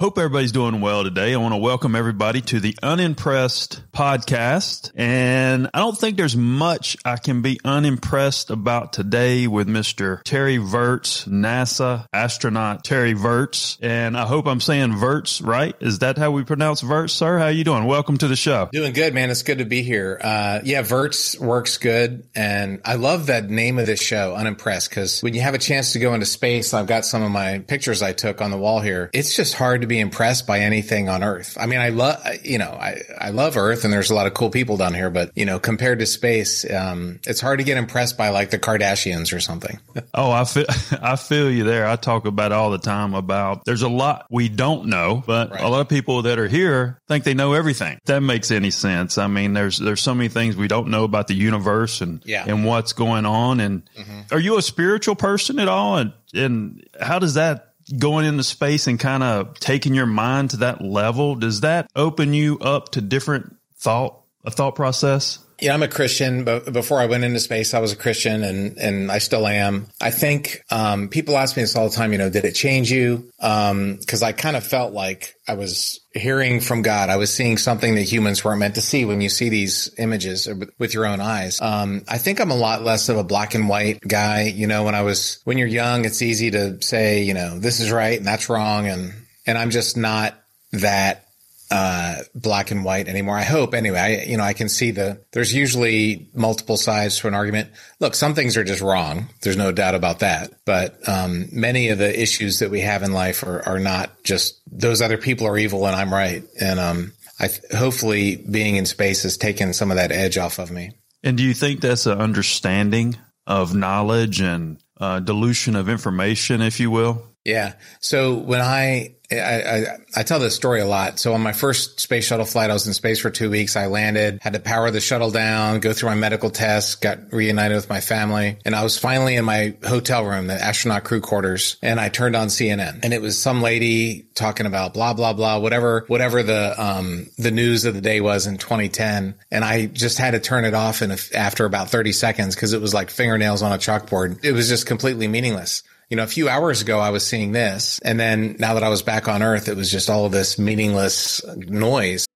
Hope everybody's doing well today. I want to welcome everybody to the Unimpressed podcast. And I don't think there's much I can be unimpressed about today with Mr. Terry Virts, NASA astronaut Terry Virts. And I hope I'm saying Virts right. Is that how we pronounce Virts, sir? How you doing? Welcome to the show. Doing good, man. It's good to be here. Uh, yeah, Virts works good. And I love that name of this show, Unimpressed, because when you have a chance to go into space, I've got some of my pictures I took on the wall here. It's just hard to be impressed by anything on Earth. I mean, I love, you know, I, I love Earth and there's a lot of cool people down here, but you know, compared to space, um, it's hard to get impressed by like the Kardashians or something. oh, I feel, I feel you there. I talk about all the time about there's a lot we don't know, but right. a lot of people that are here think they know everything. If that makes any sense. I mean, there's, there's so many things we don't know about the universe and, yeah. and what's going on. And mm-hmm. are you a spiritual person at all? And, and how does that going into space and kind of taking your mind to that level, does that open you up to different thought, a thought process? Yeah, I'm a Christian, but before I went into space, I was a Christian and, and I still am. I think, um, people ask me this all the time, you know, did it change you? Um, cause I kind of felt like I was hearing from God. I was seeing something that humans weren't meant to see when you see these images with your own eyes. Um, I think I'm a lot less of a black and white guy. You know, when I was, when you're young, it's easy to say, you know, this is right and that's wrong. And, and I'm just not that uh, black and white anymore. I hope anyway. I, you know, I can see the, there's usually multiple sides to an argument. Look, some things are just wrong. There's no doubt about that. But, um, many of the issues that we have in life are, are not just those other people are evil and I'm right. And, um, I, hopefully being in space has taken some of that edge off of me. And do you think that's an understanding of knowledge and, uh, dilution of information, if you will? Yeah. So when I, I, I, tell this story a lot. So on my first space shuttle flight, I was in space for two weeks. I landed, had to power the shuttle down, go through my medical tests, got reunited with my family. And I was finally in my hotel room, the astronaut crew quarters. And I turned on CNN and it was some lady talking about blah, blah, blah, whatever, whatever the, um, the news of the day was in 2010. And I just had to turn it off in a, after about 30 seconds because it was like fingernails on a chalkboard. It was just completely meaningless you know, a few hours ago, I was seeing this. And then now that I was back on earth, it was just all of this meaningless noise.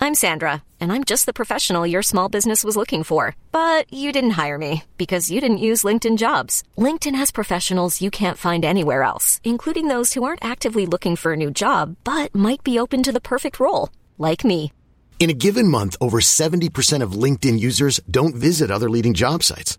I'm Sandra, and I'm just the professional your small business was looking for. But you didn't hire me because you didn't use LinkedIn jobs. LinkedIn has professionals you can't find anywhere else, including those who aren't actively looking for a new job, but might be open to the perfect role, like me. In a given month, over 70% of LinkedIn users don't visit other leading job sites.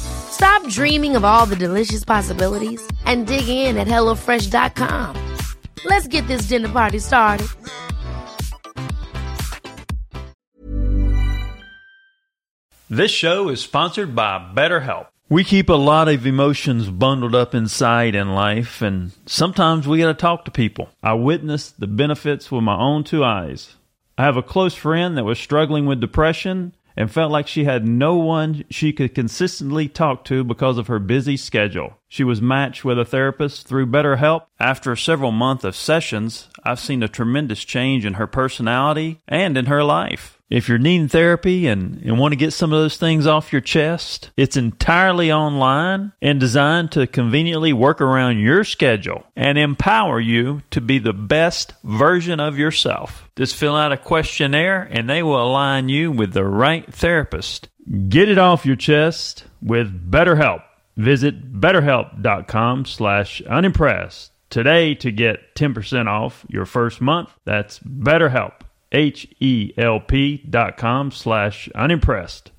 Stop dreaming of all the delicious possibilities and dig in at HelloFresh.com. Let's get this dinner party started. This show is sponsored by BetterHelp. We keep a lot of emotions bundled up inside in life, and sometimes we got to talk to people. I witnessed the benefits with my own two eyes. I have a close friend that was struggling with depression and felt like she had no one she could consistently talk to because of her busy schedule. She was matched with a therapist through BetterHelp. After several months of sessions, I've seen a tremendous change in her personality and in her life. If you're needing therapy and, and want to get some of those things off your chest, it's entirely online and designed to conveniently work around your schedule and empower you to be the best version of yourself. Just fill out a questionnaire and they will align you with the right therapist. Get it off your chest with BetterHelp. Visit betterhelp.com slash unimpressed today to get 10% off your first month. That's betterhelp, H-E-L-P dot com slash unimpressed.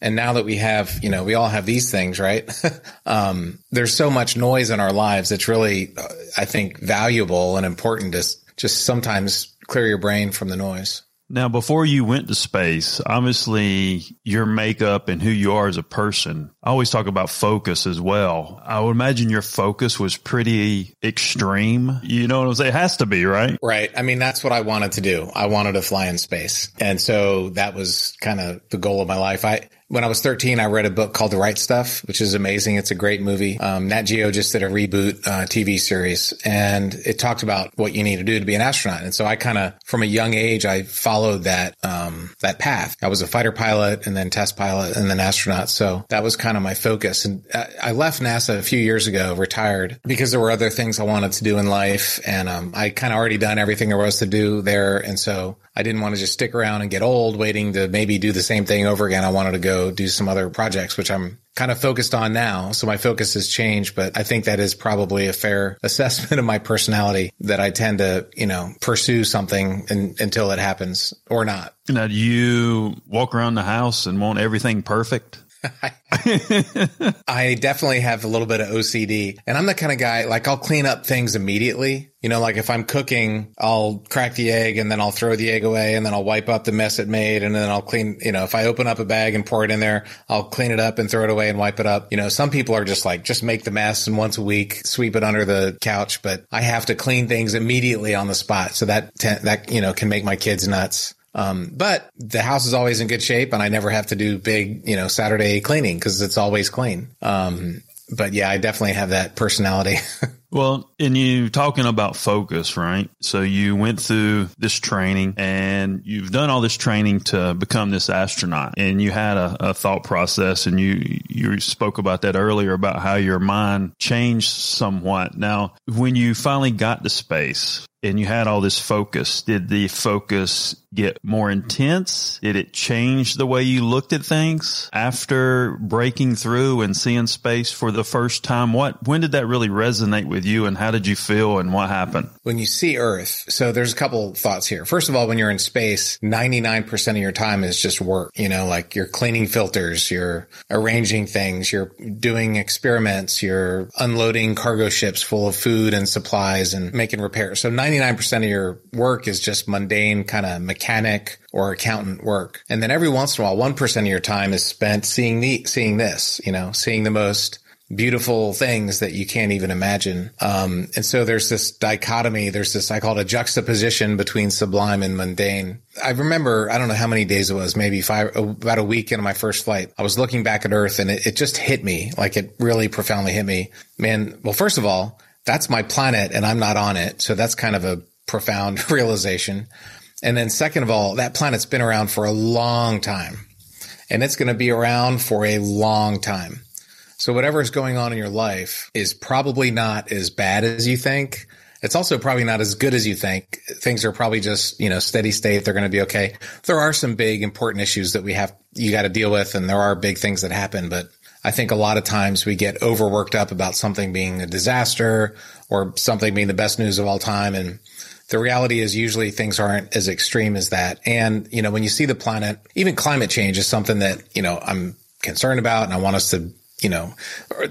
And now that we have, you know, we all have these things, right? um, there's so much noise in our lives. It's really, uh, I think, valuable and important to just sometimes clear your brain from the noise. Now, before you went to space, obviously your makeup and who you are as a person, I always talk about focus as well. I would imagine your focus was pretty extreme. You know what I'm saying? It has to be, right? Right. I mean, that's what I wanted to do. I wanted to fly in space. And so that was kind of the goal of my life. I, when I was 13, I read a book called The Right Stuff, which is amazing. It's a great movie. Um, Nat Geo just did a reboot uh, TV series, and it talked about what you need to do to be an astronaut. And so I kind of, from a young age, I followed that um, that path. I was a fighter pilot, and then test pilot, and then astronaut. So that was kind of my focus. And I left NASA a few years ago, retired, because there were other things I wanted to do in life, and um, I kind of already done everything there was to do there. And so I didn't want to just stick around and get old waiting to maybe do the same thing over again. I wanted to go do some other projects, which I'm kind of focused on now. So my focus has changed, but I think that is probably a fair assessment of my personality that I tend to, you know, pursue something in, until it happens or not. Now, do you walk around the house and want everything perfect? I definitely have a little bit of OCD and I'm the kind of guy, like I'll clean up things immediately. You know, like if I'm cooking, I'll crack the egg and then I'll throw the egg away and then I'll wipe up the mess it made and then I'll clean, you know, if I open up a bag and pour it in there, I'll clean it up and throw it away and wipe it up. You know, some people are just like, just make the mess and once a week sweep it under the couch, but I have to clean things immediately on the spot. So that, that, you know, can make my kids nuts. Um, but the house is always in good shape and I never have to do big, you know, Saturday cleaning because it's always clean. Um, but yeah, I definitely have that personality. well, and you talking about focus, right? So you went through this training and you've done all this training to become this astronaut and you had a, a thought process and you, you spoke about that earlier about how your mind changed somewhat. Now, when you finally got to space, and you had all this focus. Did the focus get more intense? Did it change the way you looked at things after breaking through and seeing space for the first time? What, when did that really resonate with you and how did you feel and what happened? When you see Earth, so there's a couple thoughts here. First of all, when you're in space, 99% of your time is just work, you know, like you're cleaning filters, you're arranging things, you're doing experiments, you're unloading cargo ships full of food and supplies and making repairs. So 90 99% of your work is just mundane kind of mechanic or accountant work. And then every once in a while, 1% of your time is spent seeing the, seeing this, you know, seeing the most beautiful things that you can't even imagine. Um, and so there's this dichotomy. There's this, I call it a juxtaposition between sublime and mundane. I remember, I don't know how many days it was, maybe five, about a week into my first flight. I was looking back at Earth and it, it just hit me. Like it really profoundly hit me. Man, well, first of all, that's my planet and I'm not on it. So that's kind of a profound realization. And then second of all, that planet's been around for a long time and it's going to be around for a long time. So whatever is going on in your life is probably not as bad as you think. It's also probably not as good as you think. Things are probably just, you know, steady state. They're going to be okay. There are some big important issues that we have, you got to deal with. And there are big things that happen, but I think a lot of times we get overworked up about something being a disaster or something being the best news of all time. And the reality is usually things aren't as extreme as that. And, you know, when you see the planet, even climate change is something that, you know, I'm concerned about and I want us to, you know,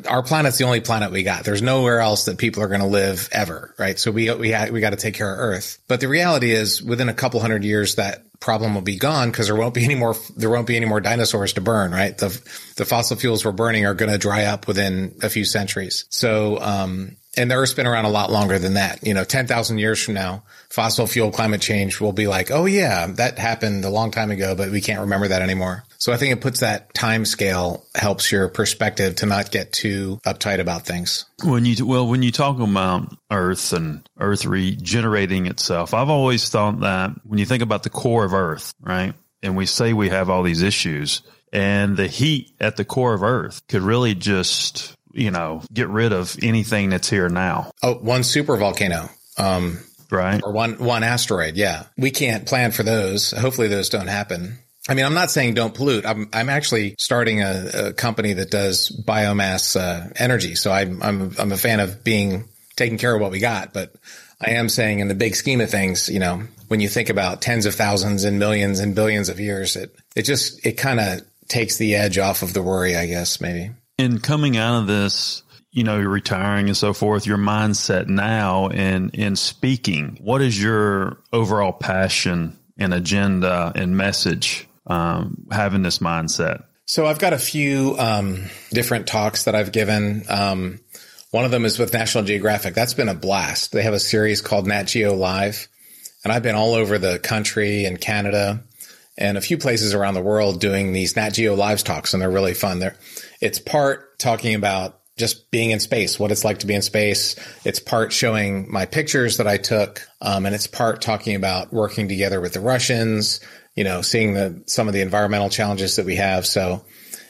our planet's the only planet we got. There's nowhere else that people are going to live ever, right? So we, we, ha- we got to take care of Earth. But the reality is within a couple hundred years, that problem will be gone because there won't be any more there won't be any more dinosaurs to burn right the the fossil fuels we're burning are going to dry up within a few centuries so um and the Earth's been around a lot longer than that. You know, 10,000 years from now, fossil fuel climate change will be like, oh yeah, that happened a long time ago, but we can't remember that anymore. So I think it puts that time scale helps your perspective to not get too uptight about things. When you well, when you talk about Earth and Earth regenerating itself, I've always thought that when you think about the core of Earth, right, and we say we have all these issues, and the heat at the core of Earth could really just you know get rid of anything that's here now. Oh, one super volcano. Um, right. Or one one asteroid. Yeah, we can't plan for those. Hopefully, those don't happen. I mean, I'm not saying don't pollute. I'm, I'm actually starting a, a company that does biomass uh, energy. So I'm, I'm, I'm a fan of being taking care of what we got. But I am saying in the big scheme of things, you know, when you think about tens of thousands and millions and billions of years, it, it just, it kind of takes the edge off of the worry, I guess, maybe. In coming out of this, you know, retiring and so forth, your mindset now and in speaking, what is your overall passion and agenda and message um, having this mindset? So I've got a few um, different talks that I've given. Um, one of them is with National Geographic. That's been a blast. They have a series called Nat Geo Live, and I've been all over the country and Canada and a few places around the world doing these Nat Geo Live talks, and they're really fun. They're, it's part talking about just being in space, what it's like to be in space. It's part showing my pictures that I took, um, and it's part talking about working together with the Russians, you know, seeing the some of the environmental challenges that we have. So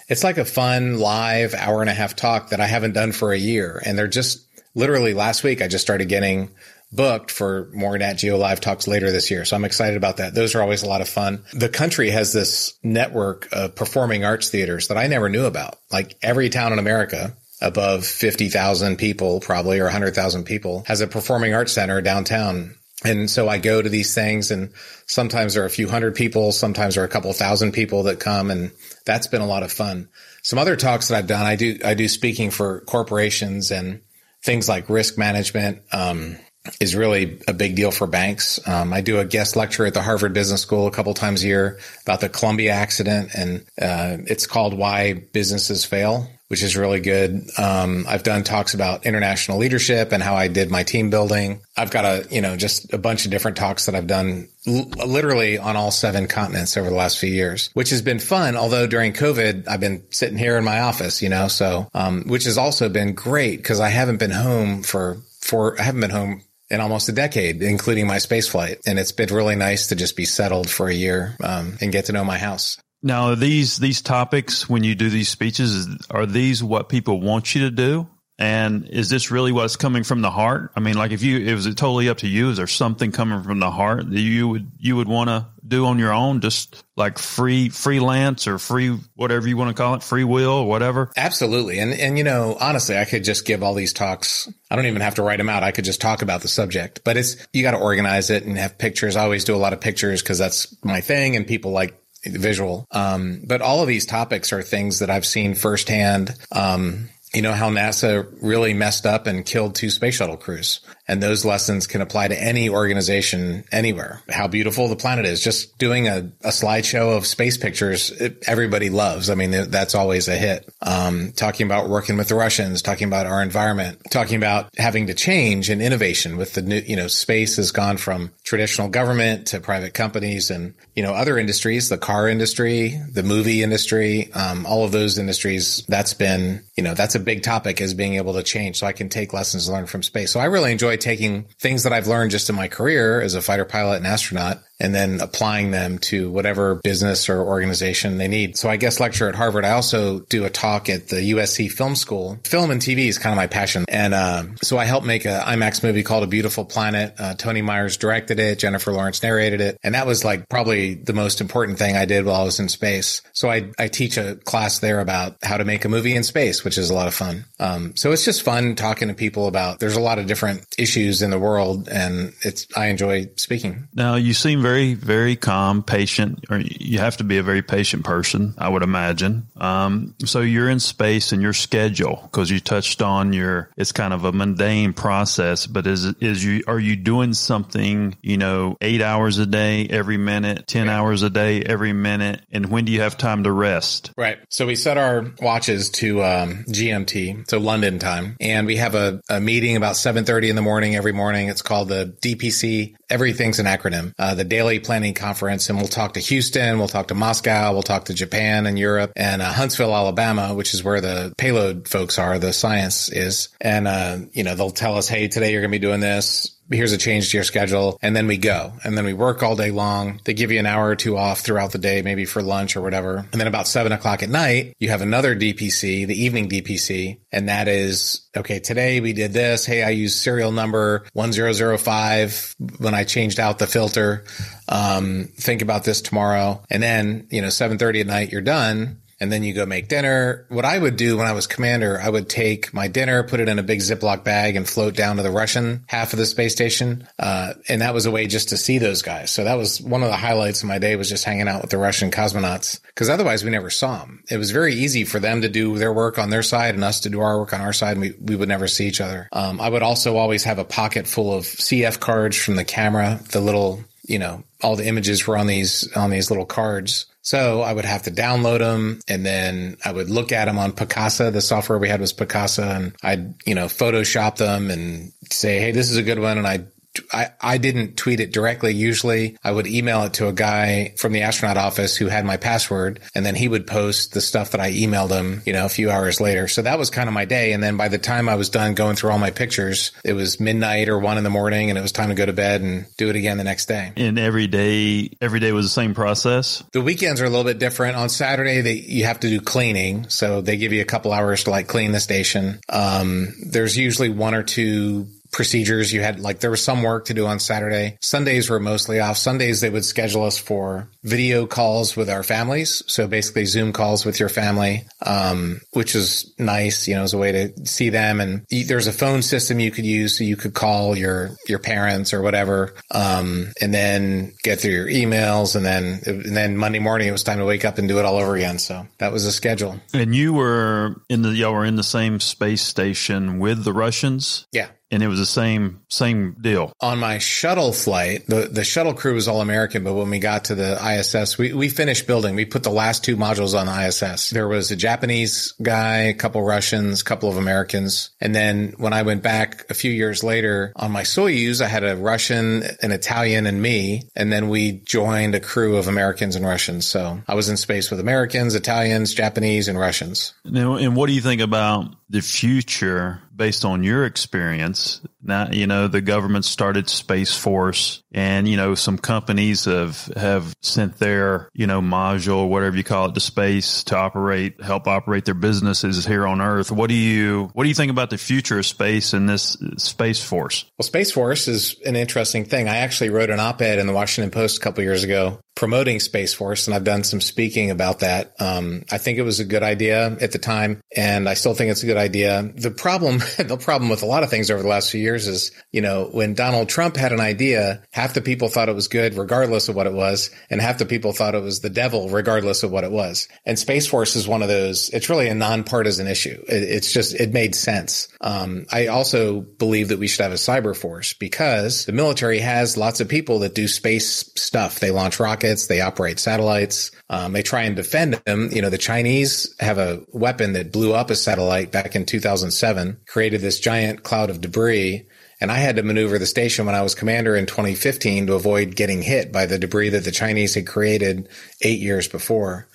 it's like a fun live hour and a half talk that I haven't done for a year. And they're just literally last week I just started getting booked for more Nat Geo live talks later this year. So I'm excited about that. Those are always a lot of fun. The country has this network of performing arts theaters that I never knew about. Like every town in America above 50,000 people, probably, or 100,000 people has a performing arts center downtown and so I go to these things and sometimes there are a few hundred people, sometimes there are a couple thousand people that come and that's been a lot of fun. Some other talks that I've done, I do, I do speaking for corporations and things like risk management, um, is really a big deal for banks. Um, I do a guest lecture at the Harvard Business School a couple times a year about the Columbia accident, and uh, it's called "Why Businesses Fail." Which is really good. Um, I've done talks about international leadership and how I did my team building. I've got a, you know, just a bunch of different talks that I've done l- literally on all seven continents over the last few years, which has been fun. Although during COVID, I've been sitting here in my office, you know, so, um, which has also been great because I haven't been home for, for, I haven't been home in almost a decade, including my space flight. And it's been really nice to just be settled for a year um, and get to know my house. Now, these these topics when you do these speeches, are these what people want you to do? And is this really what's coming from the heart? I mean, like if you, it was totally up to you. Is there something coming from the heart that you would, you would want to do on your own? Just like free, freelance or free, whatever you want to call it, free will or whatever? Absolutely. And, and, you know, honestly, I could just give all these talks. I don't even have to write them out. I could just talk about the subject, but it's, you got to organize it and have pictures. I always do a lot of pictures because that's my thing and people like visual. Um, but all of these topics are things that I've seen firsthand. Um, you know how NASA really messed up and killed two space shuttle crews. And those lessons can apply to any organization anywhere. How beautiful the planet is. Just doing a, a slideshow of space pictures, it, everybody loves. I mean, that's always a hit. Um, talking about working with the Russians, talking about our environment, talking about having to change and innovation with the new, you know, space has gone from traditional government to private companies and, you know, other industries, the car industry, the movie industry, um, all of those industries. That's been, you know, that's a big topic is being able to change. So I can take lessons learned from space. So I really enjoy enjoy taking things that I've learned just in my career as a fighter pilot and astronaut and then applying them to whatever business or organization they need. So I guess lecture at Harvard. I also do a talk at the USC Film School. Film and TV is kind of my passion. And uh, so I helped make an IMAX movie called A Beautiful Planet. Uh, Toni Myers directed it. Jennifer Lawrence narrated it. And that was like probably the most important thing I did while I was in space. So I, I teach a class there about how to make a movie in space, which is a lot of fun. Um, so it's just fun talking to people about, there's a lot of different issues in the world and it's, I enjoy speaking. Now you seem very very, calm, patient, or you have to be a very patient person, I would imagine. Um, so you're in space and your schedule, because you touched on your, it's kind of a mundane process, but is, is you, are you doing something, you know, eight hours a day, every minute, 10 yeah. hours a day, every minute? And when do you have time to rest? Right. So we set our watches to, um, GMT, so London time, and we have a, a meeting about 7.30 in the morning every morning. It's called the DPC. Everything's an acronym. Uh, the daily planning conference and we'll talk to Houston, we'll talk to Moscow, we'll talk to Japan and Europe and uh, Huntsville, Alabama, which is where the payload folks are, the science is. And, uh, you know, they'll tell us, Hey, today you're going to be doing this here's a change to your schedule. And then we go and then we work all day long. They give you an hour or two off throughout the day, maybe for lunch or whatever. And then about seven o'clock at night, you have another DPC, the evening DPC. And that is, okay, today we did this. Hey, I used serial number 1005 when I changed out the filter. Um, think about this tomorrow. And then, you know, 730 at night, you're done and then you go make dinner. What I would do when I was commander, I would take my dinner, put it in a big Ziploc bag and float down to the Russian half of the space station. Uh, and that was a way just to see those guys. So that was one of the highlights of my day was just hanging out with the Russian cosmonauts because otherwise we never saw them. It was very easy for them to do their work on their side and us to do our work on our side. And we, we would never see each other. Um, I would also always have a pocket full of CF cards from the camera, the little, you know, all the images were on these, on these little cards. So I would have to download them and then I would look at them on Picasa. The software we had was Picasa and I'd, you know, Photoshop them and say, Hey, this is a good one. And I'd I, I didn't tweet it directly. Usually I would email it to a guy from the astronaut office who had my password and then he would post the stuff that I emailed him, you know, a few hours later. So that was kind of my day. And then by the time I was done going through all my pictures, it was midnight or one in the morning and it was time to go to bed and do it again the next day. And every day, every day was the same process. The weekends are a little bit different. On Saturday, they, you have to do cleaning. So they give you a couple hours to like clean the station. Um, there's usually one or two procedures. You had like there was some work to do on Saturday. Sundays were mostly off. Sundays they would schedule us for video calls with our families. So basically Zoom calls with your family, um, which is nice, you know, as a way to see them. And there's a phone system you could use so you could call your your parents or whatever, um, and then get through your emails. And then and then Monday morning it was time to wake up and do it all over again. So that was the schedule. And you were in the y'all were in the same space station with the Russians. Yeah and it was the same same deal. On my shuttle flight, the the shuttle crew was all American, but when we got to the ISS, we we finished building. We put the last two modules on the ISS. There was a Japanese guy, a couple Russians, a couple of Americans, and then when I went back a few years later on my Soyuz, I had a Russian, an Italian, and me, and then we joined a crew of Americans and Russians. So I was in space with Americans, Italians, Japanese, and Russians. Now, and what do you think about the future based on your experience. Now, you know, the government started Space Force and, you know, some companies have, have sent their, you know, module, whatever you call it, to space to operate, help operate their businesses here on Earth. What do you, what do you think about the future of space and this Space Force? Well, Space Force is an interesting thing. I actually wrote an op-ed in the Washington Post a couple years ago promoting Space Force, and I've done some speaking about that. Um, I think it was a good idea at the time, and I still think it's a good idea. The problem, the problem with a lot of things over the last few years is, you know, when Donald Trump had an idea, half the people thought it was good, regardless of what it was, and half the people thought it was the devil, regardless of what it was. And Space Force is one of those. It's really a nonpartisan issue. It, it's just it made sense. Um, I also believe that we should have a cyber force because the military has lots of people that do space stuff. They launch rockets. They operate satellites. Um, they try and defend them. You know, the Chinese have a weapon that blew up a satellite back in 2007, created this giant cloud of debris. And I had to maneuver the station when I was commander in 2015 to avoid getting hit by the debris that the Chinese had created eight years before.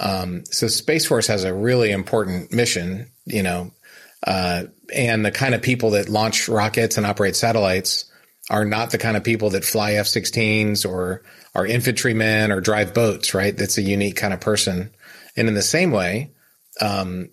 Um, so Space Force has a really important mission, you know, uh, and the kind of people that launch rockets and operate satellites are not the kind of people that fly F-16s or are infantrymen or drive boats, right? That's a unique kind of person. And in the same way, um,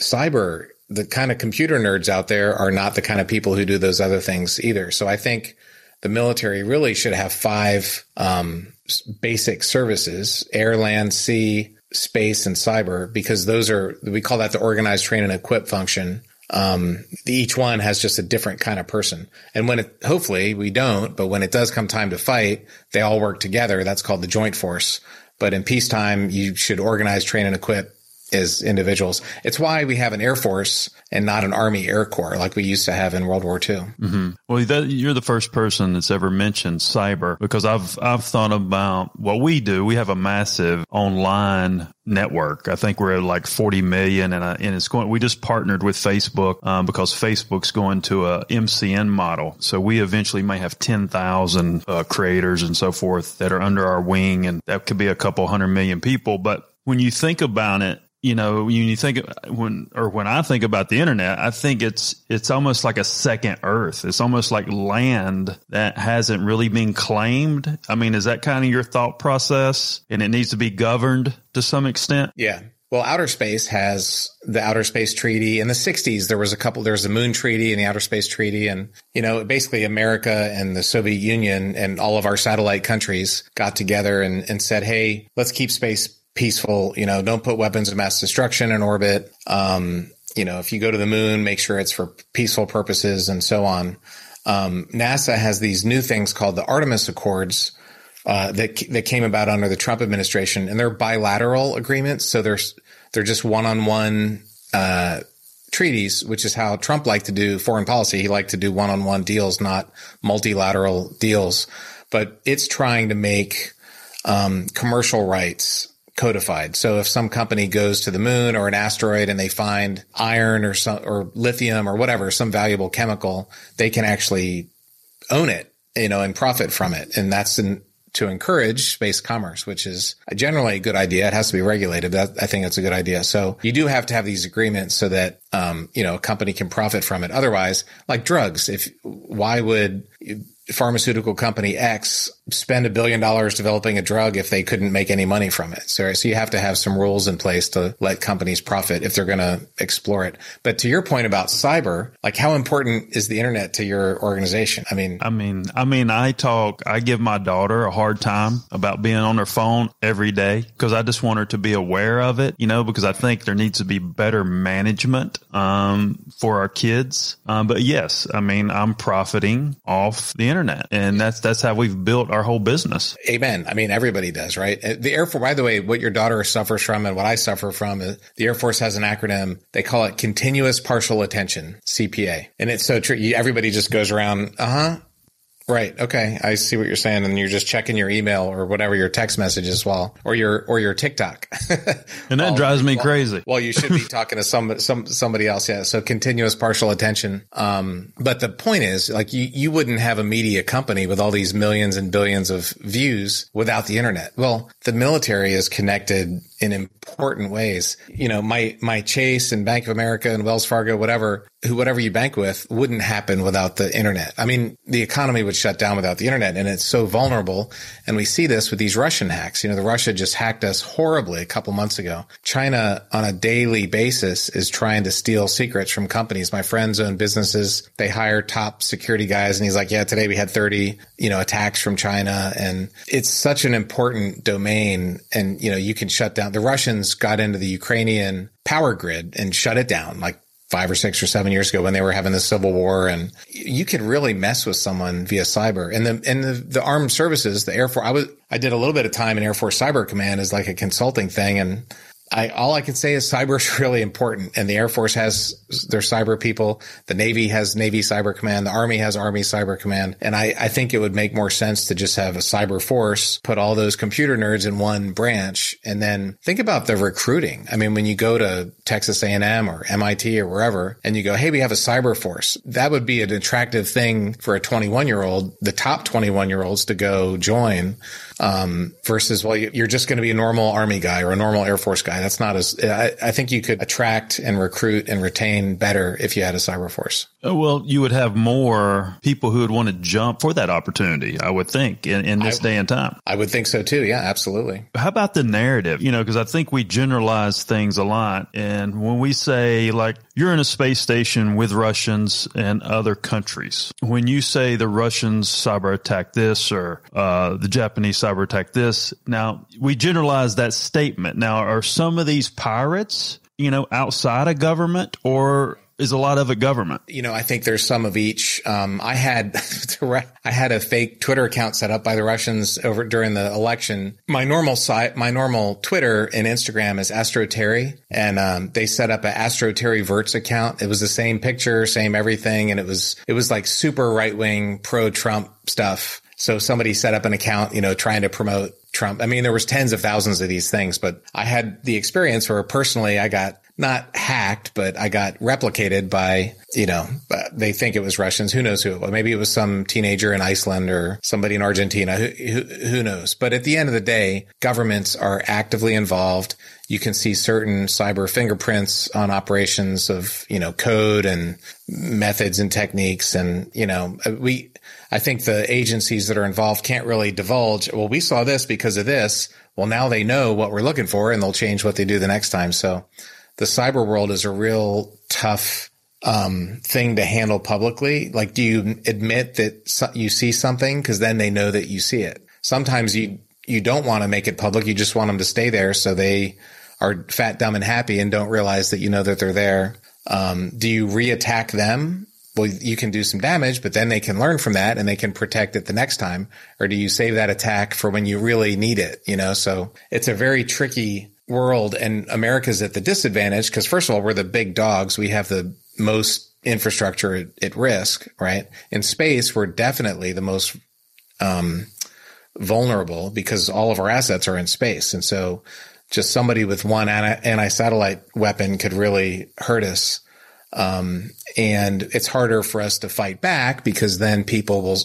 cyber, the kind of computer nerds out there are not the kind of people who do those other things either. So I think the military really should have five um, basic services: air, land, sea, space, and cyber, because those are we call that the organized, train, and equip function. Um, each one has just a different kind of person. And when it, hopefully we don't, but when it does come time to fight, they all work together. That's called the joint force. But in peacetime, you should organize, train, and equip as individuals. It's why we have an Air Force and not an Army Air Corps like we used to have in World War II. Mm-hmm. Well, that, you're the first person that's ever mentioned cyber because I've I've thought about what we do. We have a massive online network. I think we're at like 40 million, and, uh, and it's going. We just partnered with Facebook um, because Facebook's going to a MCN model. So we eventually may have 10,000 uh, creators and so forth that are under our wing, and that could be a couple hundred million people. But when you think about it, you know, when you think when or when I think about the internet, I think it's it's almost like a second Earth. It's almost like land that hasn't really been claimed. I mean, is that kind of your thought process? And it needs to be governed to some extent. Yeah. Well, outer space has the outer space treaty. In the 60s, there was a couple, there was the moon treaty and the outer space treaty. And, you know, basically America and the Soviet Union and all of our satellite countries got together and, and said, Hey, let's keep space peaceful. You know, don't put weapons of mass destruction in orbit. Um, you know, if you go to the moon, make sure it's for peaceful purposes and so on. Um, NASA has these new things called the Artemis Accords, uh, that that came about under the Trump administration, and they're bilateral agreements. So they're they're just one on one treaties, which is how Trump liked to do foreign policy. He liked to do one on one deals, not multilateral deals. But it's trying to make um, commercial rights codified. So if some company goes to the moon or an asteroid and they find iron or some, or lithium or whatever, some valuable chemical, they can actually own it, you know, and profit from it. And that's to encourage space commerce, which is generally a good idea. It has to be regulated. But I think that's a good idea. So you do have to have these agreements so that, um, you know, a company can profit from it. Otherwise, like drugs, if, why would pharmaceutical company X spend a billion dollars developing a drug if they couldn't make any money from it. So, so you have to have some rules in place to let companies profit if they're going to explore it. But to your point about cyber, like how important is the internet to your organization? I mean, I mean, I mean, I talk, I give my daughter a hard time about being on her phone every day because I just want her to be aware of it, you know, because I think there needs to be better management, um, for our kids. Um, but yes, I mean, I'm profiting off the internet and that's, that's how we've built our whole business. Amen. I mean, everybody does, right? The Air Force, by the way, what your daughter suffers from and what I suffer from is the Air Force has an acronym. They call it continuous partial attention, CPA. And it's so true. Everybody just goes around, uh huh. Right. Okay. I see what you're saying. And you're just checking your email or whatever your text message as well, or your, or your TikTok. and that drives me well, crazy. Well, you should be talking to some, some, somebody else. Yeah. So continuous partial attention. Um, but the point is like you, you wouldn't have a media company with all these millions and billions of views without the internet. Well, the military is connected in important ways. You know, my, my Chase and Bank of America and Wells Fargo, whatever, who, whatever you bank with wouldn't happen without the internet. I mean, the economy would shut down without the internet and it's so vulnerable. And we see this with these Russian hacks. You know, the Russia just hacked us horribly a couple months ago. China on a daily basis is trying to steal secrets from companies. My friends own businesses. They hire top security guys and he's like, yeah, today we had 30, you know, attacks from China. And it's such an important domain. And, you know, you can shut down the Russians got into the Ukrainian power grid and shut it down like five or six or seven years ago when they were having the civil war and you could really mess with someone via cyber. And the and the, the armed services the air force i was i did a little bit of time in air force cyber command as like a consulting thing and I, all I can say is cyber is really important and the Air Force has their cyber people. The Navy has Navy Cyber Command. The Army has Army Cyber Command. And I, I think it would make more sense to just have a cyber force, put all those computer nerds in one branch and then think about the recruiting. I mean, when you go to Texas A&M or MIT or wherever and you go, Hey, we have a cyber force. That would be an attractive thing for a 21 year old, the top 21 year olds to go join um, versus, well, you're just going to be a normal army guy or a normal Air Force guy. That's not as, I, I, think you could attract and recruit and retain better if you had a cyber force. Uh, well, you would have more people who would want to jump for that opportunity, I would think, in, in this I, day and time. I would think so too. Yeah, absolutely. How about the narrative? You know, because I think we generalize things a lot. And when we say, like, you're in a space station with Russians and other countries, when you say the Russians cyber attack this or uh, the Japanese cyber attack this. Now we generalize that statement. Now are some of these pirates, you know, outside of government or is a lot of it government? You know, I think there's some of each. Um, I had I had a fake Twitter account set up by the Russians over during the election. My normal site, my normal Twitter and Instagram is Astro Terry, and um, they set up an Astro Terry Virts account. It was the same picture, same everything, and it was it was like super right wing, pro Trump stuff. So somebody set up an account, you know, trying to promote Trump. I mean, there was tens of thousands of these things, but I had the experience where personally I got not hacked, but I got replicated by, you know, uh, they think it was Russians. Who knows who it was? Maybe it was some teenager in Iceland or somebody in Argentina. Who, who, who knows? But at the end of the day, governments are actively involved. You can see certain cyber fingerprints on operations of, you know, code and methods and techniques. And, you know, we, I think the agencies that are involved can't really divulge. Well, we saw this because of this. Well, now they know what we're looking for and they'll change what they do the next time. So the cyber world is a real tough um, thing to handle publicly. Like, do you admit that you see something? Cause then they know that you see it. Sometimes you, you don't want to make it public. You just want them to stay there. So they are fat, dumb and happy and don't realize that you know that they're there. Um, do you re-attack them? Well, you can do some damage, but then they can learn from that and they can protect it the next time. Or do you save that attack for when you really need it? You know, so it's a very tricky world and America's at the disadvantage because first of all, we're the big dogs. We have the most infrastructure at, at risk, right? In space, we're definitely the most, um, vulnerable because all of our assets are in space. And so just somebody with one anti satellite weapon could really hurt us. Um, and it's harder for us to fight back because then people will,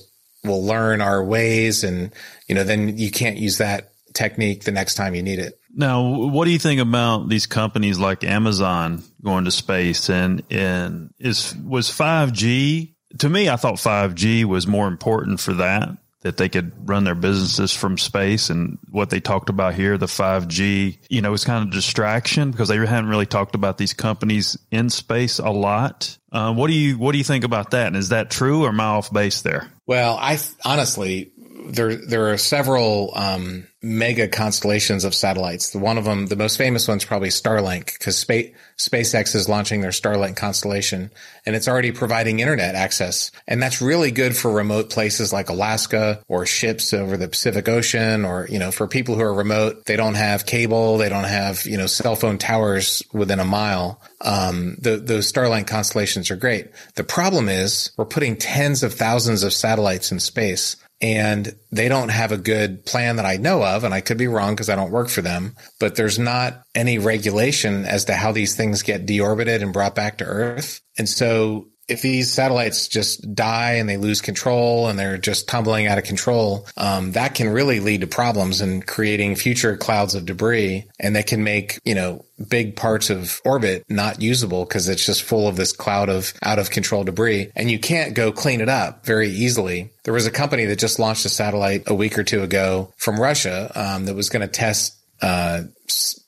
will learn our ways and, you know, then you can't use that technique the next time you need it. Now, what do you think about these companies like Amazon going to space and and is was 5G to me I thought 5G was more important for that that they could run their businesses from space and what they talked about here the 5G you know was kind of distraction because they hadn't really talked about these companies in space a lot. Uh, what do you what do you think about that? And is that true or am I off base there? Well, I honestly there there are several um, mega constellations of satellites. The one of them, the most famous one's probably Starlink, because Spa- SpaceX is launching their Starlink constellation, and it's already providing internet access, and that's really good for remote places like Alaska or ships over the Pacific Ocean, or you know, for people who are remote, they don't have cable, they don't have you know cell phone towers within a mile. Um, the, those Starlink constellations are great. The problem is we're putting tens of thousands of satellites in space and they don't have a good plan that I know of. And I could be wrong because I don't work for them, but there's not any regulation as to how these things get deorbited and brought back to Earth. And so if these satellites just die and they lose control and they're just tumbling out of control, um, that can really lead to problems and creating future clouds of debris. And that can make, you know, big parts of orbit not usable because it's just full of this cloud of out of control debris. And you can't go clean it up very easily. There was a company that just launched a satellite a week or two ago from Russia um, that was going to test uh,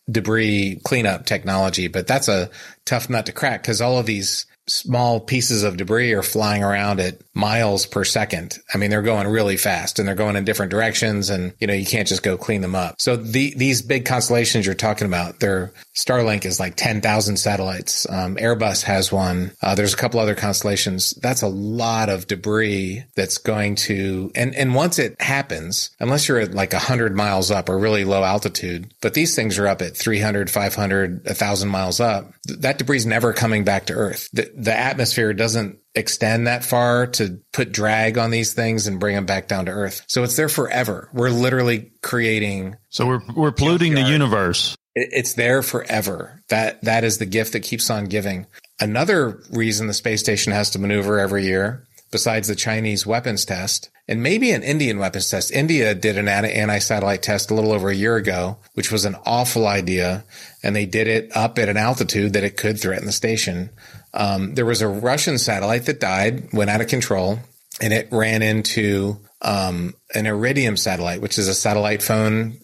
debris cleanup technology, but that's a tough nut to crack because all of these small pieces of debris are flying around at miles per second. I mean, they're going really fast and they're going in different directions and, you know, you can't just go clean them up. So the, these big constellations you're talking about, their Starlink is like 10,000 satellites. Um, Airbus has one. Uh, there's a couple other constellations. That's a lot of debris that's going to, and, and once it happens, unless you're at like 100 miles up or really low altitude, but these things are up at 300, 500, 1,000 miles up, that debris is never coming back to Earth. The atmosphere doesn't extend that far to put drag on these things and bring them back down to earth. So it's there forever. We're literally creating. So we're, we're polluting the universe. It's there forever. That, that is the gift that keeps on giving. Another reason the space station has to maneuver every year, besides the Chinese weapons test, and maybe an Indian weapons test. India did an anti-satellite test a little over a year ago, which was an awful idea. And they did it up at an altitude that it could threaten the station. Um, there was a Russian satellite that died, went out of control, and it ran into um, an Iridium satellite, which is a satellite phone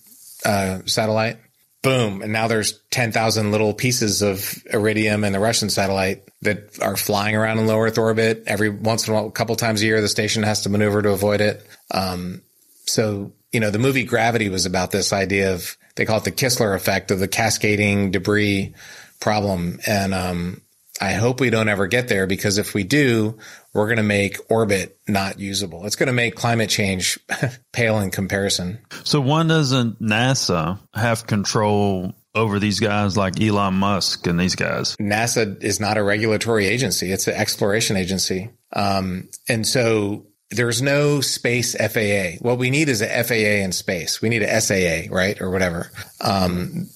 uh, satellite. Boom. And now there's 10,000 little pieces of Iridium and the Russian satellite that are flying around in low Earth orbit. Every once in a while, a couple times a year, the station has to maneuver to avoid it. Um, so, you know, the movie Gravity was about this idea of, they call it the Kessler effect of the cascading debris problem. And, um, I hope we don't ever get there because if we do, we're going to make orbit not usable. It's going to make climate change pale in comparison. So why doesn't NASA have control over these guys like Elon Musk and these guys? NASA is not a regulatory agency. It's an exploration agency. Um, and so there's no space FAA. What we need is a FAA in space. We need a SAA, right? Or whatever. Um,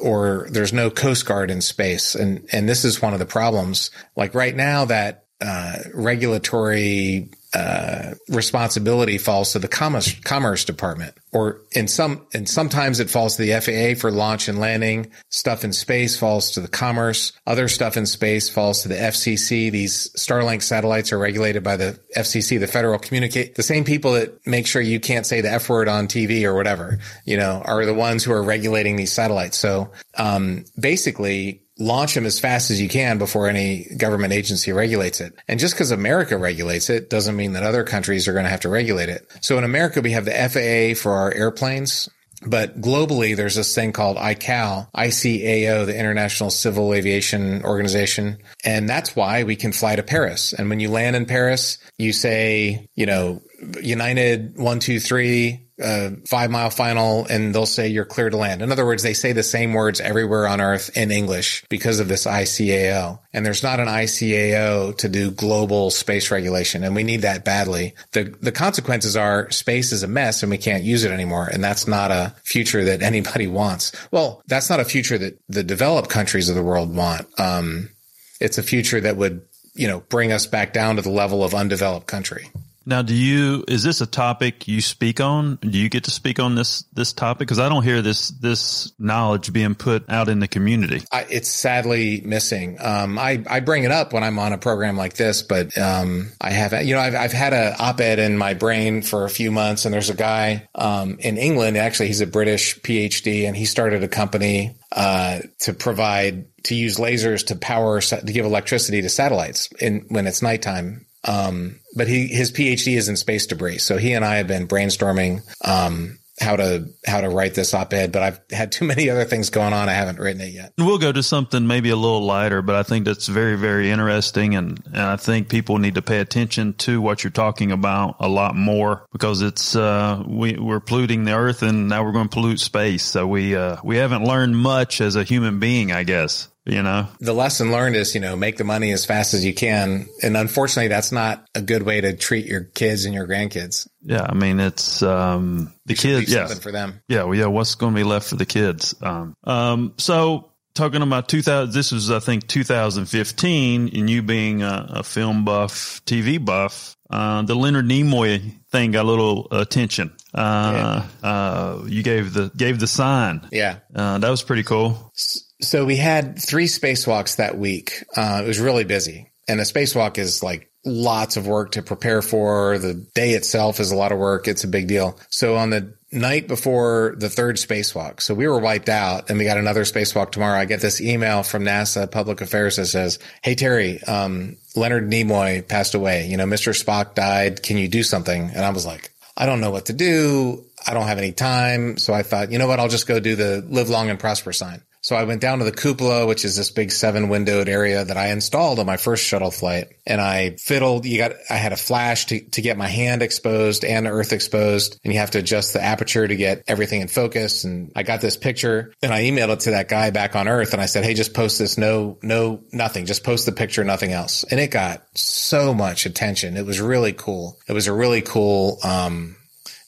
or there's no Coast Guard in space, and and this is one of the problems. Like right now, that uh, regulatory uh, responsibility falls to the commerce commerce department, or in some and sometimes it falls to the FAA for launch and landing. Stuff in space falls to the commerce. Other stuff in space falls to the FCC. These Starlink satellites are regulated by the FCC, the Federal Communicate. The same people that make sure you can't say the F word on TV or whatever, you know, are the ones who are regulating these satellites. So um, basically, launch them as fast as you can before any government agency regulates it. And just because America regulates it doesn't mean that other countries are going to have to regulate it. So in America, we have the FAA for our airplanes. But globally, there's this thing called ICAO, ICAO, the International Civil Aviation Organization. And that's why we can fly to Paris. And when you land in Paris, you say, you know, United one, two, three, uh, five mile final and they'll say you're clear to land. In other words, they say the same words everywhere on earth in English because of this ICAO. And there's not an ICAO to do global space regulation. And we need that badly. The, the consequences are space is a mess and we can't use it anymore. And that's not a future that anybody wants. Well, that's not a future that the developed countries of the world want. Um, it's a future that would, you know, bring us back down to the level of undeveloped country. Now, do you is this a topic you speak on? Do you get to speak on this this topic? Because I don't hear this this knowledge being put out in the community. I, it's sadly missing. Um, I I bring it up when I'm on a program like this, but um, I haven't. You know, I've I've had a op-ed in my brain for a few months, and there's a guy um, in England. Actually, he's a British PhD, and he started a company uh, to provide to use lasers to power to give electricity to satellites in when it's nighttime um, but he his PhD is in space debris, so he and I have been brainstorming um, how to how to write this op-ed. But I've had too many other things going on; I haven't written it yet. We'll go to something maybe a little lighter, but I think that's very very interesting, and and I think people need to pay attention to what you're talking about a lot more because it's uh, we we're polluting the earth, and now we're going to pollute space. So we uh, we haven't learned much as a human being, I guess you know? The lesson learned is you know make the money as fast as you can. And unfortunately that's not a good way to treat your kids and your grandkids. Yeah i mean it's um the kids yeah for them. Yeah well yeah what's going to be left for the kids? Um um so talking about 2000 this was i think 2015 and you being a, a film buff tv buff uh, the leonard nimoy thing got a little attention. Uh, yeah. uh, you gave the gave the sign. Yeah. Uh, that was pretty cool so we had three spacewalks that week. Uh, it was really busy. And a spacewalk is like lots of work to prepare for. The day itself is a lot of work. It's a big deal. So on the night before the third spacewalk, so we were wiped out and we got another spacewalk tomorrow. I get this email from NASA Public Affairs that says, Hey, Terry, um, Leonard Nimoy passed away. You know, Mr. Spock died. Can you do something? And I was like, I don't know what to do. I don't have any time. So I thought, you know what? I'll just go do the live long and prosper sign. So I went down to the cupola, which is this big seven windowed area that I installed on my first shuttle flight. And I fiddled, you got, I had a flash to, to get my hand exposed and earth exposed. And you have to adjust the aperture to get everything in focus. And I got this picture and I emailed it to that guy back on earth. And I said, Hey, just post this. No, no, nothing. Just post the picture, nothing else. And it got so much attention. It was really cool. It was a really cool, um,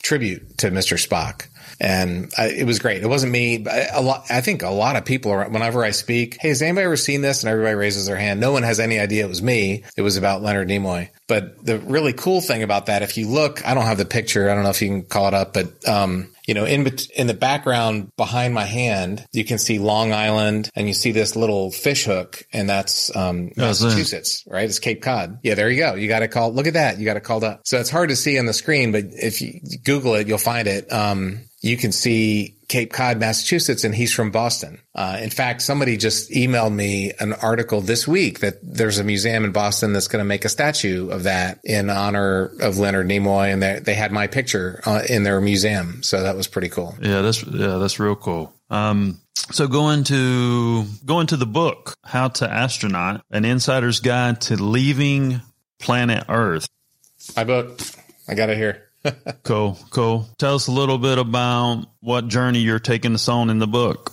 tribute to Mr. Spock and I, it was great. It wasn't me. A lot, I think a lot of people are, whenever I speak, Hey, has anybody ever seen this? And everybody raises their hand. No one has any idea it was me. It was about Leonard Nimoy. But the really cool thing about that, if you look, I don't have the picture. I don't know if you can call it up, but, um, you know, in in the background behind my hand, you can see Long Island, and you see this little fish hook, and that's um, Massachusetts, right? It's Cape Cod. Yeah, there you go. You got it called. Look at that. You got it called up. So it's hard to see on the screen, but if you Google it, you'll find it. Um, you can see Cape Cod, Massachusetts, and he's from Boston. Uh, in fact, somebody just emailed me an article this week that there's a museum in Boston that's going to make a statue of that in honor of Leonard Nimoy, and they, they had my picture uh, in their museum, so that was pretty cool. Yeah, that's yeah, that's real cool. Um, so going to going to the book, How to Astronaut: An Insider's Guide to Leaving Planet Earth. My book, I got it here. cool, cool. Tell us a little bit about what journey you're taking us on in the book.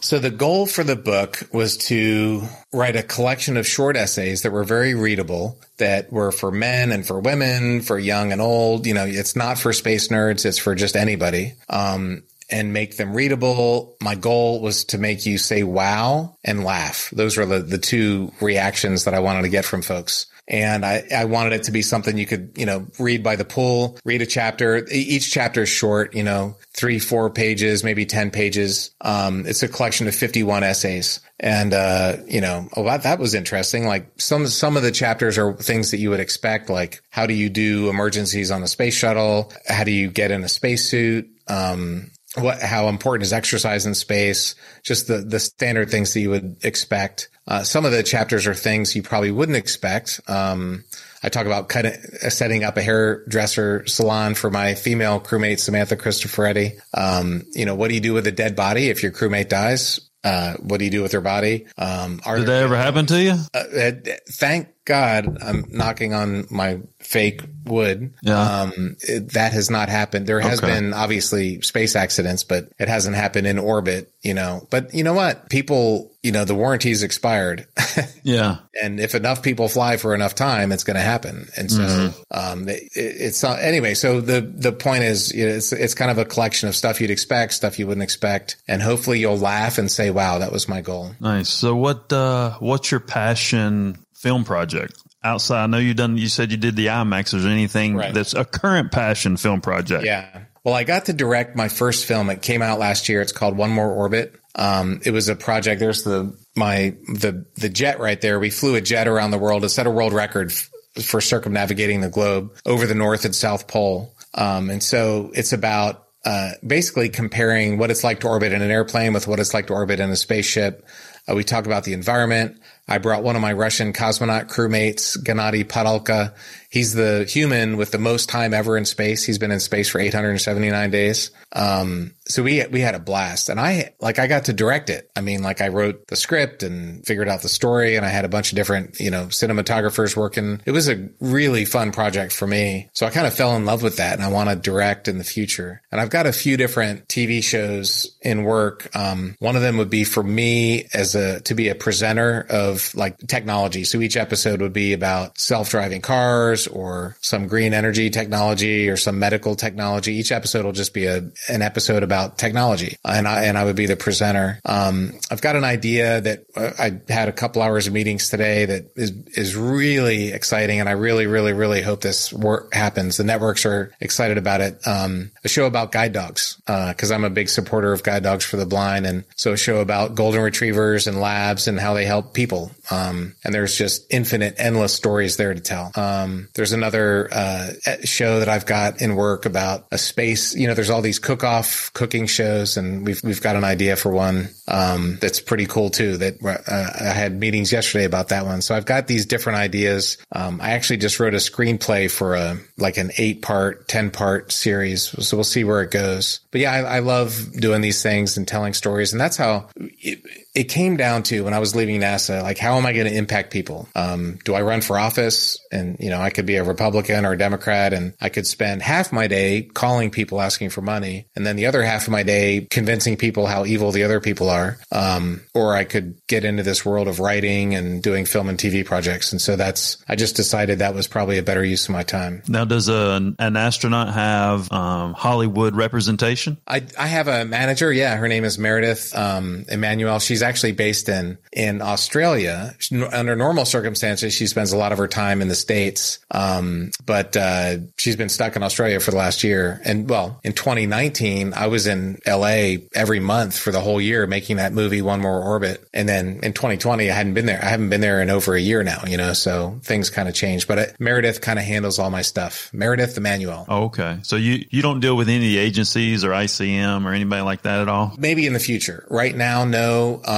So the goal for the book was to write a collection of short essays that were very readable, that were for men and for women, for young and old. You know, it's not for space nerds; it's for just anybody. Um, and make them readable. My goal was to make you say wow and laugh. Those were the, the two reactions that I wanted to get from folks. And I, I wanted it to be something you could, you know, read by the pool, read a chapter. Each chapter is short, you know, three, four pages, maybe 10 pages. Um, it's a collection of 51 essays. And, uh, you know, oh, that, that was interesting. Like some, some of the chapters are things that you would expect, like how do you do emergencies on the space shuttle? How do you get in a spacesuit? Um, what, how important is exercise in space? Just the, the standard things that you would expect. Uh, some of the chapters are things you probably wouldn't expect. Um, I talk about kind of setting up a hairdresser salon for my female crewmate, Samantha Cristoforetti. Um, you know, what do you do with a dead body if your crewmate dies? Uh, what do you do with their body? Um, Did that ever happen to you? Uh, uh, thank God I'm knocking on my fake wood. Yeah. Um, it, that has not happened. There has okay. been obviously space accidents, but it hasn't happened in orbit, you know, but you know what? People, you know, the warranty's expired. yeah. And if enough people fly for enough time, it's going to happen. And so, mm-hmm. um, it, it's not, anyway. So the, the point is, you know, it's, it's kind of a collection of stuff you'd expect, stuff you wouldn't expect. And hopefully you'll laugh and say, wow, that was my goal. Nice. So what, uh, what's your passion film project? Outside? I know you done. You said you did the IMAX. Is there anything right. that's a current passion film project? Yeah. Well, I got to direct my first film. It came out last year. It's called One More Orbit. Um, it was a project. There's the my the the jet right there. We flew a jet around the world to set a world record f- for circumnavigating the globe over the North and South Pole. Um, and so it's about uh, basically comparing what it's like to orbit in an airplane with what it's like to orbit in a spaceship. Uh, we talk about the environment. I brought one of my Russian cosmonaut crewmates, Gennady Padalka. He's the human with the most time ever in space. He's been in space for 879 days. Um, so we we had a blast, and I like I got to direct it. I mean, like I wrote the script and figured out the story, and I had a bunch of different you know cinematographers working. It was a really fun project for me. So I kind of fell in love with that, and I want to direct in the future. And I've got a few different TV shows in work. Um, one of them would be for me as a to be a presenter of like technology. So each episode would be about self driving cars or some green energy technology or some medical technology. Each episode will just be a an episode about technology, and I and I would be the presenter. Um, I've got an idea that uh, I had a couple hours of meetings today that is is really exciting, and I really, really, really hope this work happens. The networks are excited about it. Um, a show about guide dogs uh, I'm a big supporter of guide dogs for the blind, and so a show about golden retrievers and labs and how they help people. Um, and there's just infinite, endless stories there to tell. Um, there's another uh, show that I've got in work about a space. You know, there's all these cook-off cooking shows, and we've we've got an idea for one um, that's pretty cool too. That uh, I had meetings yesterday about that one. So I've got these different ideas. Um, I actually just wrote a screenplay for a like an eight-part, ten-part series. So we'll see where it goes. But yeah, I, I love doing these things and telling stories, and that's how. It, it came down to when I was leaving NASA, like, how am I going to impact people? Um, do I run for office? And, you know, I could be a Republican or a Democrat and I could spend half my day calling people asking for money. And then the other half of my day convincing people how evil the other people are. Um, or I could get into this world of writing and doing film and TV projects. And so that's, I just decided that was probably a better use of my time. Now, does a, an astronaut have, um, Hollywood representation? I, I have a manager. Yeah. Her name is Meredith, um, Emmanuel. She's actually based in in Australia. Under normal circumstances, she spends a lot of her time in the states, um, but uh, she's been stuck in Australia for the last year. And well, in 2019, I was in LA every month for the whole year making that movie One More Orbit. And then in 2020, I hadn't been there. I haven't been there in over a year now. You know, so things kind of changed. But it, uh, Meredith kind of handles all my stuff. Meredith Emmanuel. Oh, okay. So you you don't deal with any agencies or ICM or anybody like that at all? Maybe in the future. Right now, no. Um,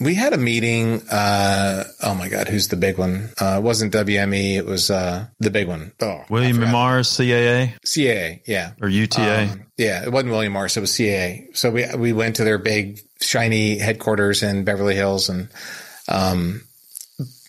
we had a meeting. Uh, oh my God, who's the big one? Uh, it wasn't WME. It was uh, the big one. Oh, William M. Morris, CAA? CAA, yeah. Or UTA? Um, yeah, it wasn't William Morris. It was CAA. So we, we went to their big, shiny headquarters in Beverly Hills and, um,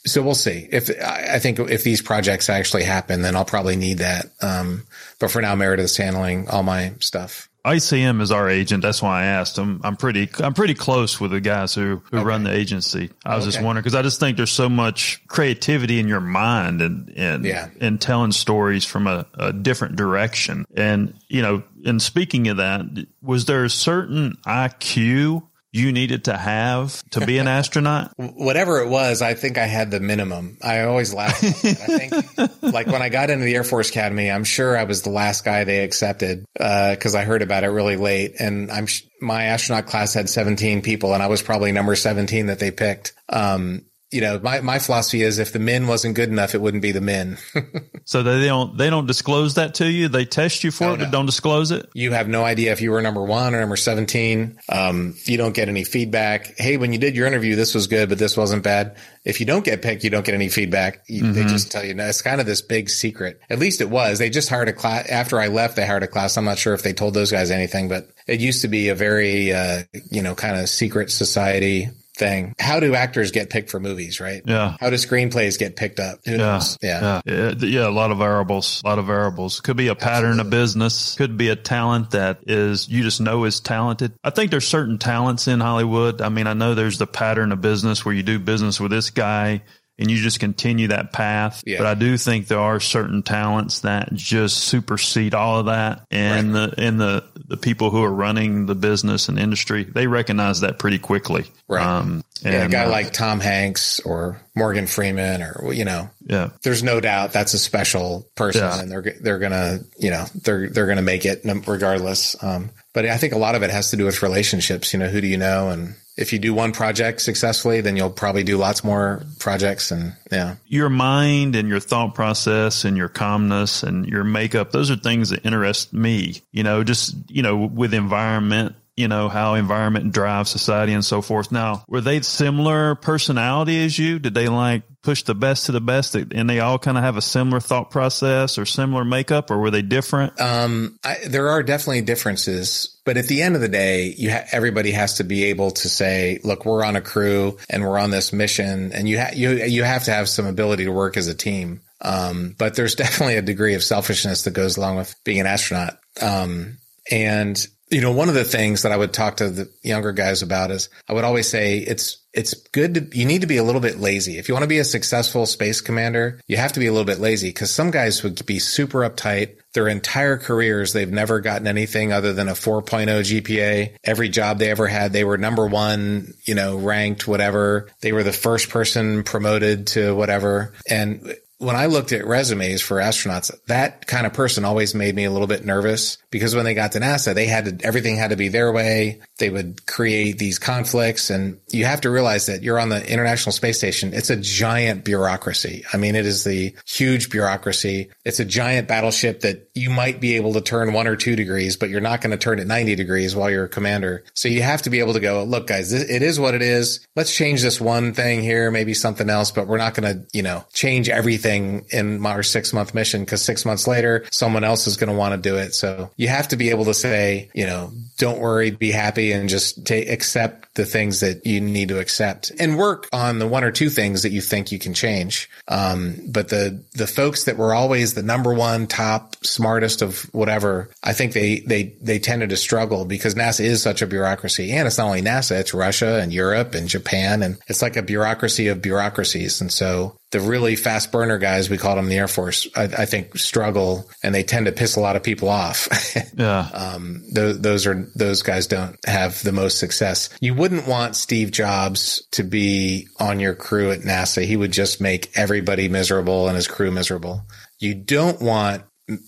so we'll see if I think if these projects actually happen, then I'll probably need that. Um, but for now, Meredith's handling all my stuff. ICM is our agent. That's why I asked him. I'm pretty, I'm pretty close with the guys who, who okay. run the agency. I was okay. just wondering because I just think there's so much creativity in your mind and, and, yeah. and telling stories from a, a different direction. And, you know, and speaking of that, was there a certain IQ you needed to have to be an astronaut? Whatever it was, I think I had the minimum. I always laugh. I think, like when I got into the Air Force Academy, I'm sure I was the last guy they accepted because uh, I heard about it really late, and I'm my astronaut class had 17 people, and I was probably number 17 that they picked. Um, you know, my, my philosophy is if the men wasn't good enough, it wouldn't be the men. so they don't they don't disclose that to you. They test you for oh, it, no. but don't disclose it. You have no idea if you were number one or number seventeen. Um, you don't get any feedback. Hey, when you did your interview, this was good, but this wasn't bad. If you don't get picked, you don't get any feedback. You, mm-hmm. They just tell you. No, it's kind of this big secret. At least it was. They just hired a class after I left. They hired a class. I'm not sure if they told those guys anything, but it used to be a very uh, you know kind of secret society thing. How do actors get picked for movies, right? Yeah. How do screenplays get picked up? Who yeah. yeah. Yeah. Yeah. A lot of variables. A lot of variables. Could be a pattern Absolutely. of business. Could be a talent that is you just know is talented. I think there's certain talents in Hollywood. I mean, I know there's the pattern of business where you do business with this guy and you just continue that path. Yeah. But I do think there are certain talents that just supersede all of that. And right. the and the the people who are running the business and industry, they recognize that pretty quickly. Right. Um, and, yeah, a guy uh, like Tom Hanks or Morgan Freeman or you know, yeah. There's no doubt that's a special person yeah. and they're they're going to, you know, they're they're going to make it regardless. Um, but I think a lot of it has to do with relationships, you know, who do you know and if you do one project successfully, then you'll probably do lots more projects. And yeah, your mind and your thought process and your calmness and your makeup, those are things that interest me, you know, just, you know, with environment you know, how environment drives society and so forth. Now, were they similar personality as you? Did they like push the best to the best and they all kind of have a similar thought process or similar makeup or were they different? Um, I, there are definitely differences, but at the end of the day, you ha- everybody has to be able to say, look, we're on a crew and we're on this mission and you, ha- you, you have to have some ability to work as a team. Um, but there's definitely a degree of selfishness that goes along with being an astronaut. Um, and you know, one of the things that I would talk to the younger guys about is I would always say it's it's good to you need to be a little bit lazy. If you want to be a successful space commander, you have to be a little bit lazy because some guys would be super uptight. Their entire careers, they've never gotten anything other than a 4.0 GPA. Every job they ever had, they were number one, you know, ranked, whatever. They were the first person promoted to whatever. And when I looked at resumes for astronauts, that kind of person always made me a little bit nervous because when they got to NASA, they had to, everything had to be their way. They would create these conflicts and you have to realize that you're on the International Space Station. It's a giant bureaucracy. I mean, it is the huge bureaucracy. It's a giant battleship that you might be able to turn one or two degrees, but you're not going to turn it 90 degrees while you're a commander. So you have to be able to go, look, guys, this, it is what it is. Let's change this one thing here, maybe something else, but we're not going to, you know, change everything in our six month mission because six months later, someone else is going to want to do it. So you have to be able to say, you know, don't worry, be happy and just accept the things that you need to accept and work on the one or two things that you think you can change. Um, but the, the folks that were always the number one top smartest of whatever, I think they, they, they tended to struggle because NASA is such a bureaucracy and it's not only NASA, it's Russia and Europe and Japan and it's like a bureaucracy of bureaucracies. And so the really fast burner guys, we call them the Air Force, I, I think struggle and they tend to piss a lot of people off. yeah. Um, those, those are, those guys don't have the most success. You wouldn't want Steve Jobs to be on your crew at NASA. He would just make everybody miserable and his crew miserable. You don't want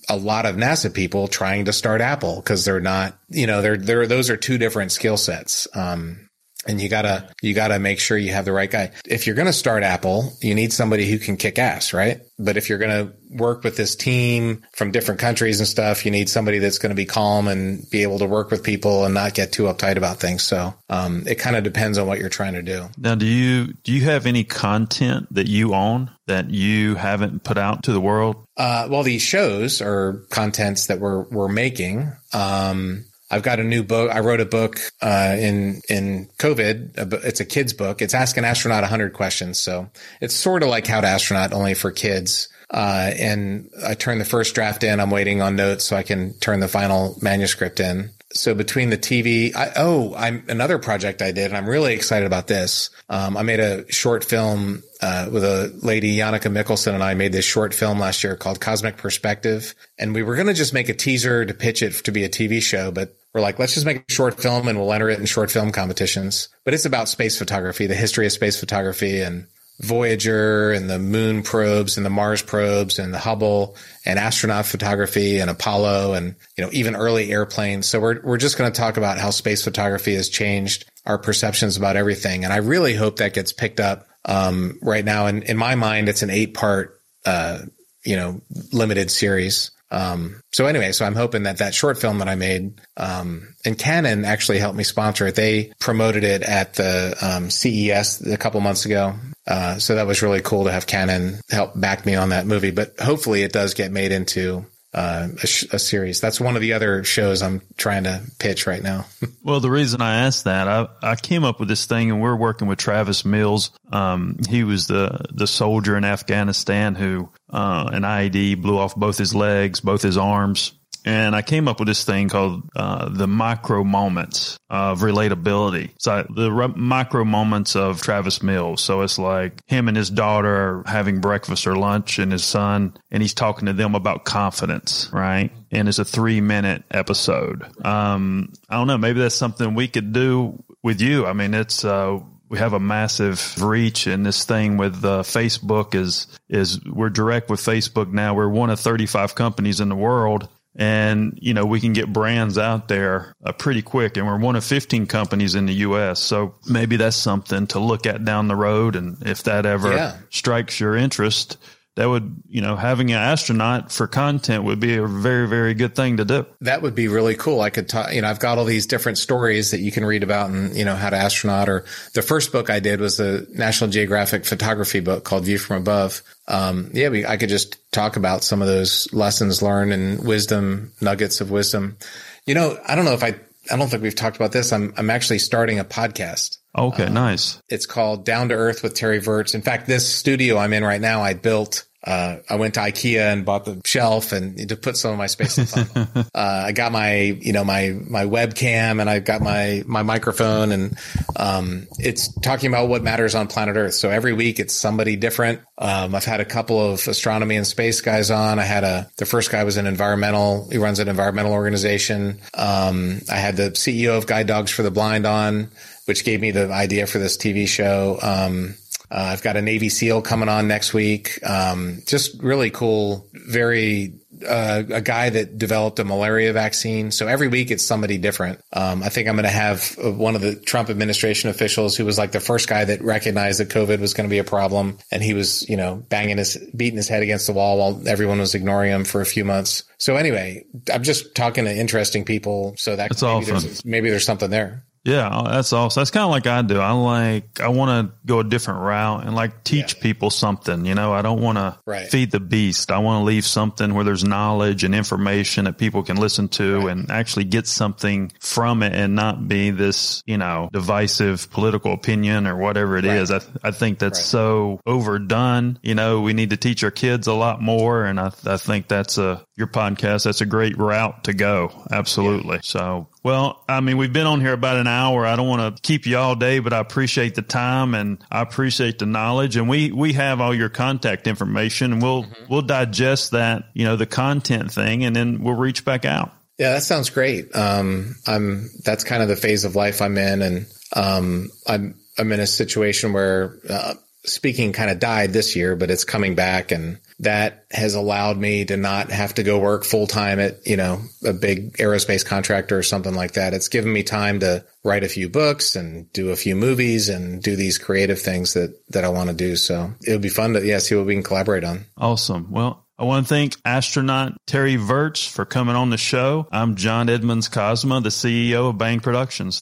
a lot of NASA people trying to start Apple because they're not, you know, they're, they're, those are two different skill sets. Um, and you gotta, you gotta make sure you have the right guy. If you're to start Apple, you need somebody who can kick ass, right? But if you're to work with this team from different countries and stuff, you need somebody that's to be calm and be able to work with people and not get too uptight about things. So, um, it kind of depends on what you're trying to do. Now, do you, do you have any content that you own that you haven't put out to the world? Uh, well, these shows are contents that we're, we're making. Um, I've got a new book. I wrote a book uh, in in COVID. It's a kids book. It's Ask an Astronaut 100 Questions. So it's sort of like How to Astronaut, only for kids. Uh, and I turned the first draft in. I'm waiting on notes so I can turn the final manuscript in. So between the TV, I, oh, I'm another project I did, and I'm really excited about this. Um, I made a short film uh, with a lady, Yannicka Mickelson, and I made this short film last year called Cosmic Perspective. And we were going to just make a teaser to pitch it to be a TV show, but we're like, let's just make a short film and we'll enter it in short film competitions. But it's about space photography, the history of space photography and Voyager and the moon probes and the Mars probes and the Hubble and astronaut photography and Apollo and, you know, even early airplanes. So we're, we're just going to talk about how space photography has changed our perceptions about everything. And I really hope that gets picked up, um, right now. And in my mind, it's an eight part, uh, you know, limited series. Um, so anyway, so I'm hoping that that short film that I made, um, and Canon actually helped me sponsor it. They promoted it at the, um, CES a couple months ago. Uh, so that was really cool to have Canon help back me on that movie, but hopefully it does get made into uh, a, sh- a, series. That's one of the other shows I'm trying to pitch right now. well, the reason I asked that, I, I came up with this thing, and we're working with Travis Mills. Um, he was the the soldier in Afghanistan who uh, an IED blew off both his legs, both his arms. And I came up with this thing called uh, the micro moments of relatability. So the re- micro moments of Travis Mills. So it's like him and his daughter having breakfast or lunch, and his son, and he's talking to them about confidence, right? And it's a three minute episode. Um, I don't know. Maybe that's something we could do with you. I mean, it's uh, we have a massive reach and this thing with uh, Facebook is is we're direct with Facebook now. We're one of 35 companies in the world and you know we can get brands out there uh, pretty quick. And we're one of 15 companies in the US so maybe that's something to look at down the road. And if that ever yeah. strikes your interest that would, you know, having an astronaut for content would be a very, very good thing to do. That would be really cool. I could talk, you know, I've got all these different stories that you can read about and, you know, how to astronaut or the first book I did was the National Geographic photography book called View from Above. Um, yeah, we, I could just talk about some of those lessons learned and wisdom, nuggets of wisdom. You know, I don't know if I, I don't think we've talked about this. I'm, I'm actually starting a podcast. Okay, um, nice. It's called Down to Earth with Terry Virts. In fact, this studio I'm in right now, I built. Uh, I went to IKEA and bought the shelf and to put some of my space on. uh, I got my, you know, my my webcam and I got my my microphone and um, it's talking about what matters on planet Earth. So every week it's somebody different. Um, I've had a couple of astronomy and space guys on. I had a the first guy was an environmental. He runs an environmental organization. Um, I had the CEO of Guide Dogs for the Blind on which gave me the idea for this TV show. Um, uh, I've got a Navy SEAL coming on next week. Um, just really cool, very uh, a guy that developed a malaria vaccine. So every week it's somebody different. Um, I think I'm going to have uh, one of the Trump administration officials who was like the first guy that recognized that COVID was going to be a problem, and he was, you know, banging his, beating his head against the wall while everyone was ignoring him for a few months. So anyway, I'm just talking to interesting people. So that That's maybe, there's, maybe there's something there. Yeah, oh, that's awesome. That's kind of like I do. I like, I want to go a different route and like teach yeah. people something. You know, I don't want right. to feed the beast. I want to leave something where there's knowledge and information that people can listen to right. and actually get something from it and not be this, you know, divisive political opinion or whatever it right. is. I, I think that's so overdone. You know, we need to teach our kids a lot more. And I, I think that's a, your podcast, that's a great route to go. Absolutely. Yeah. So well, I mean, we've been on here about an hour. I don't want to keep you all day, but I appreciate the time and I appreciate the knowledge. And we, we have all your contact information and we'll, mm-hmm. we'll digest that, you know, the content thing and then we'll reach back out. Yeah, that sounds great. Um, I'm, that's kind of the phase of life I'm in. And, um, I'm, I'm in a situation where, uh, speaking kind of died this year, but it's coming back and that has allowed me to not have to go work full time at, you know, a big aerospace contractor or something like that. It's given me time to write a few books and do a few movies and do these creative things that, that I want to do. So it would be fun to, yeah, see what we can collaborate on. Awesome. Well, I want to thank astronaut Terry Virts for coming on the show. I'm John Edmonds Cosma, the CEO of Bang Productions.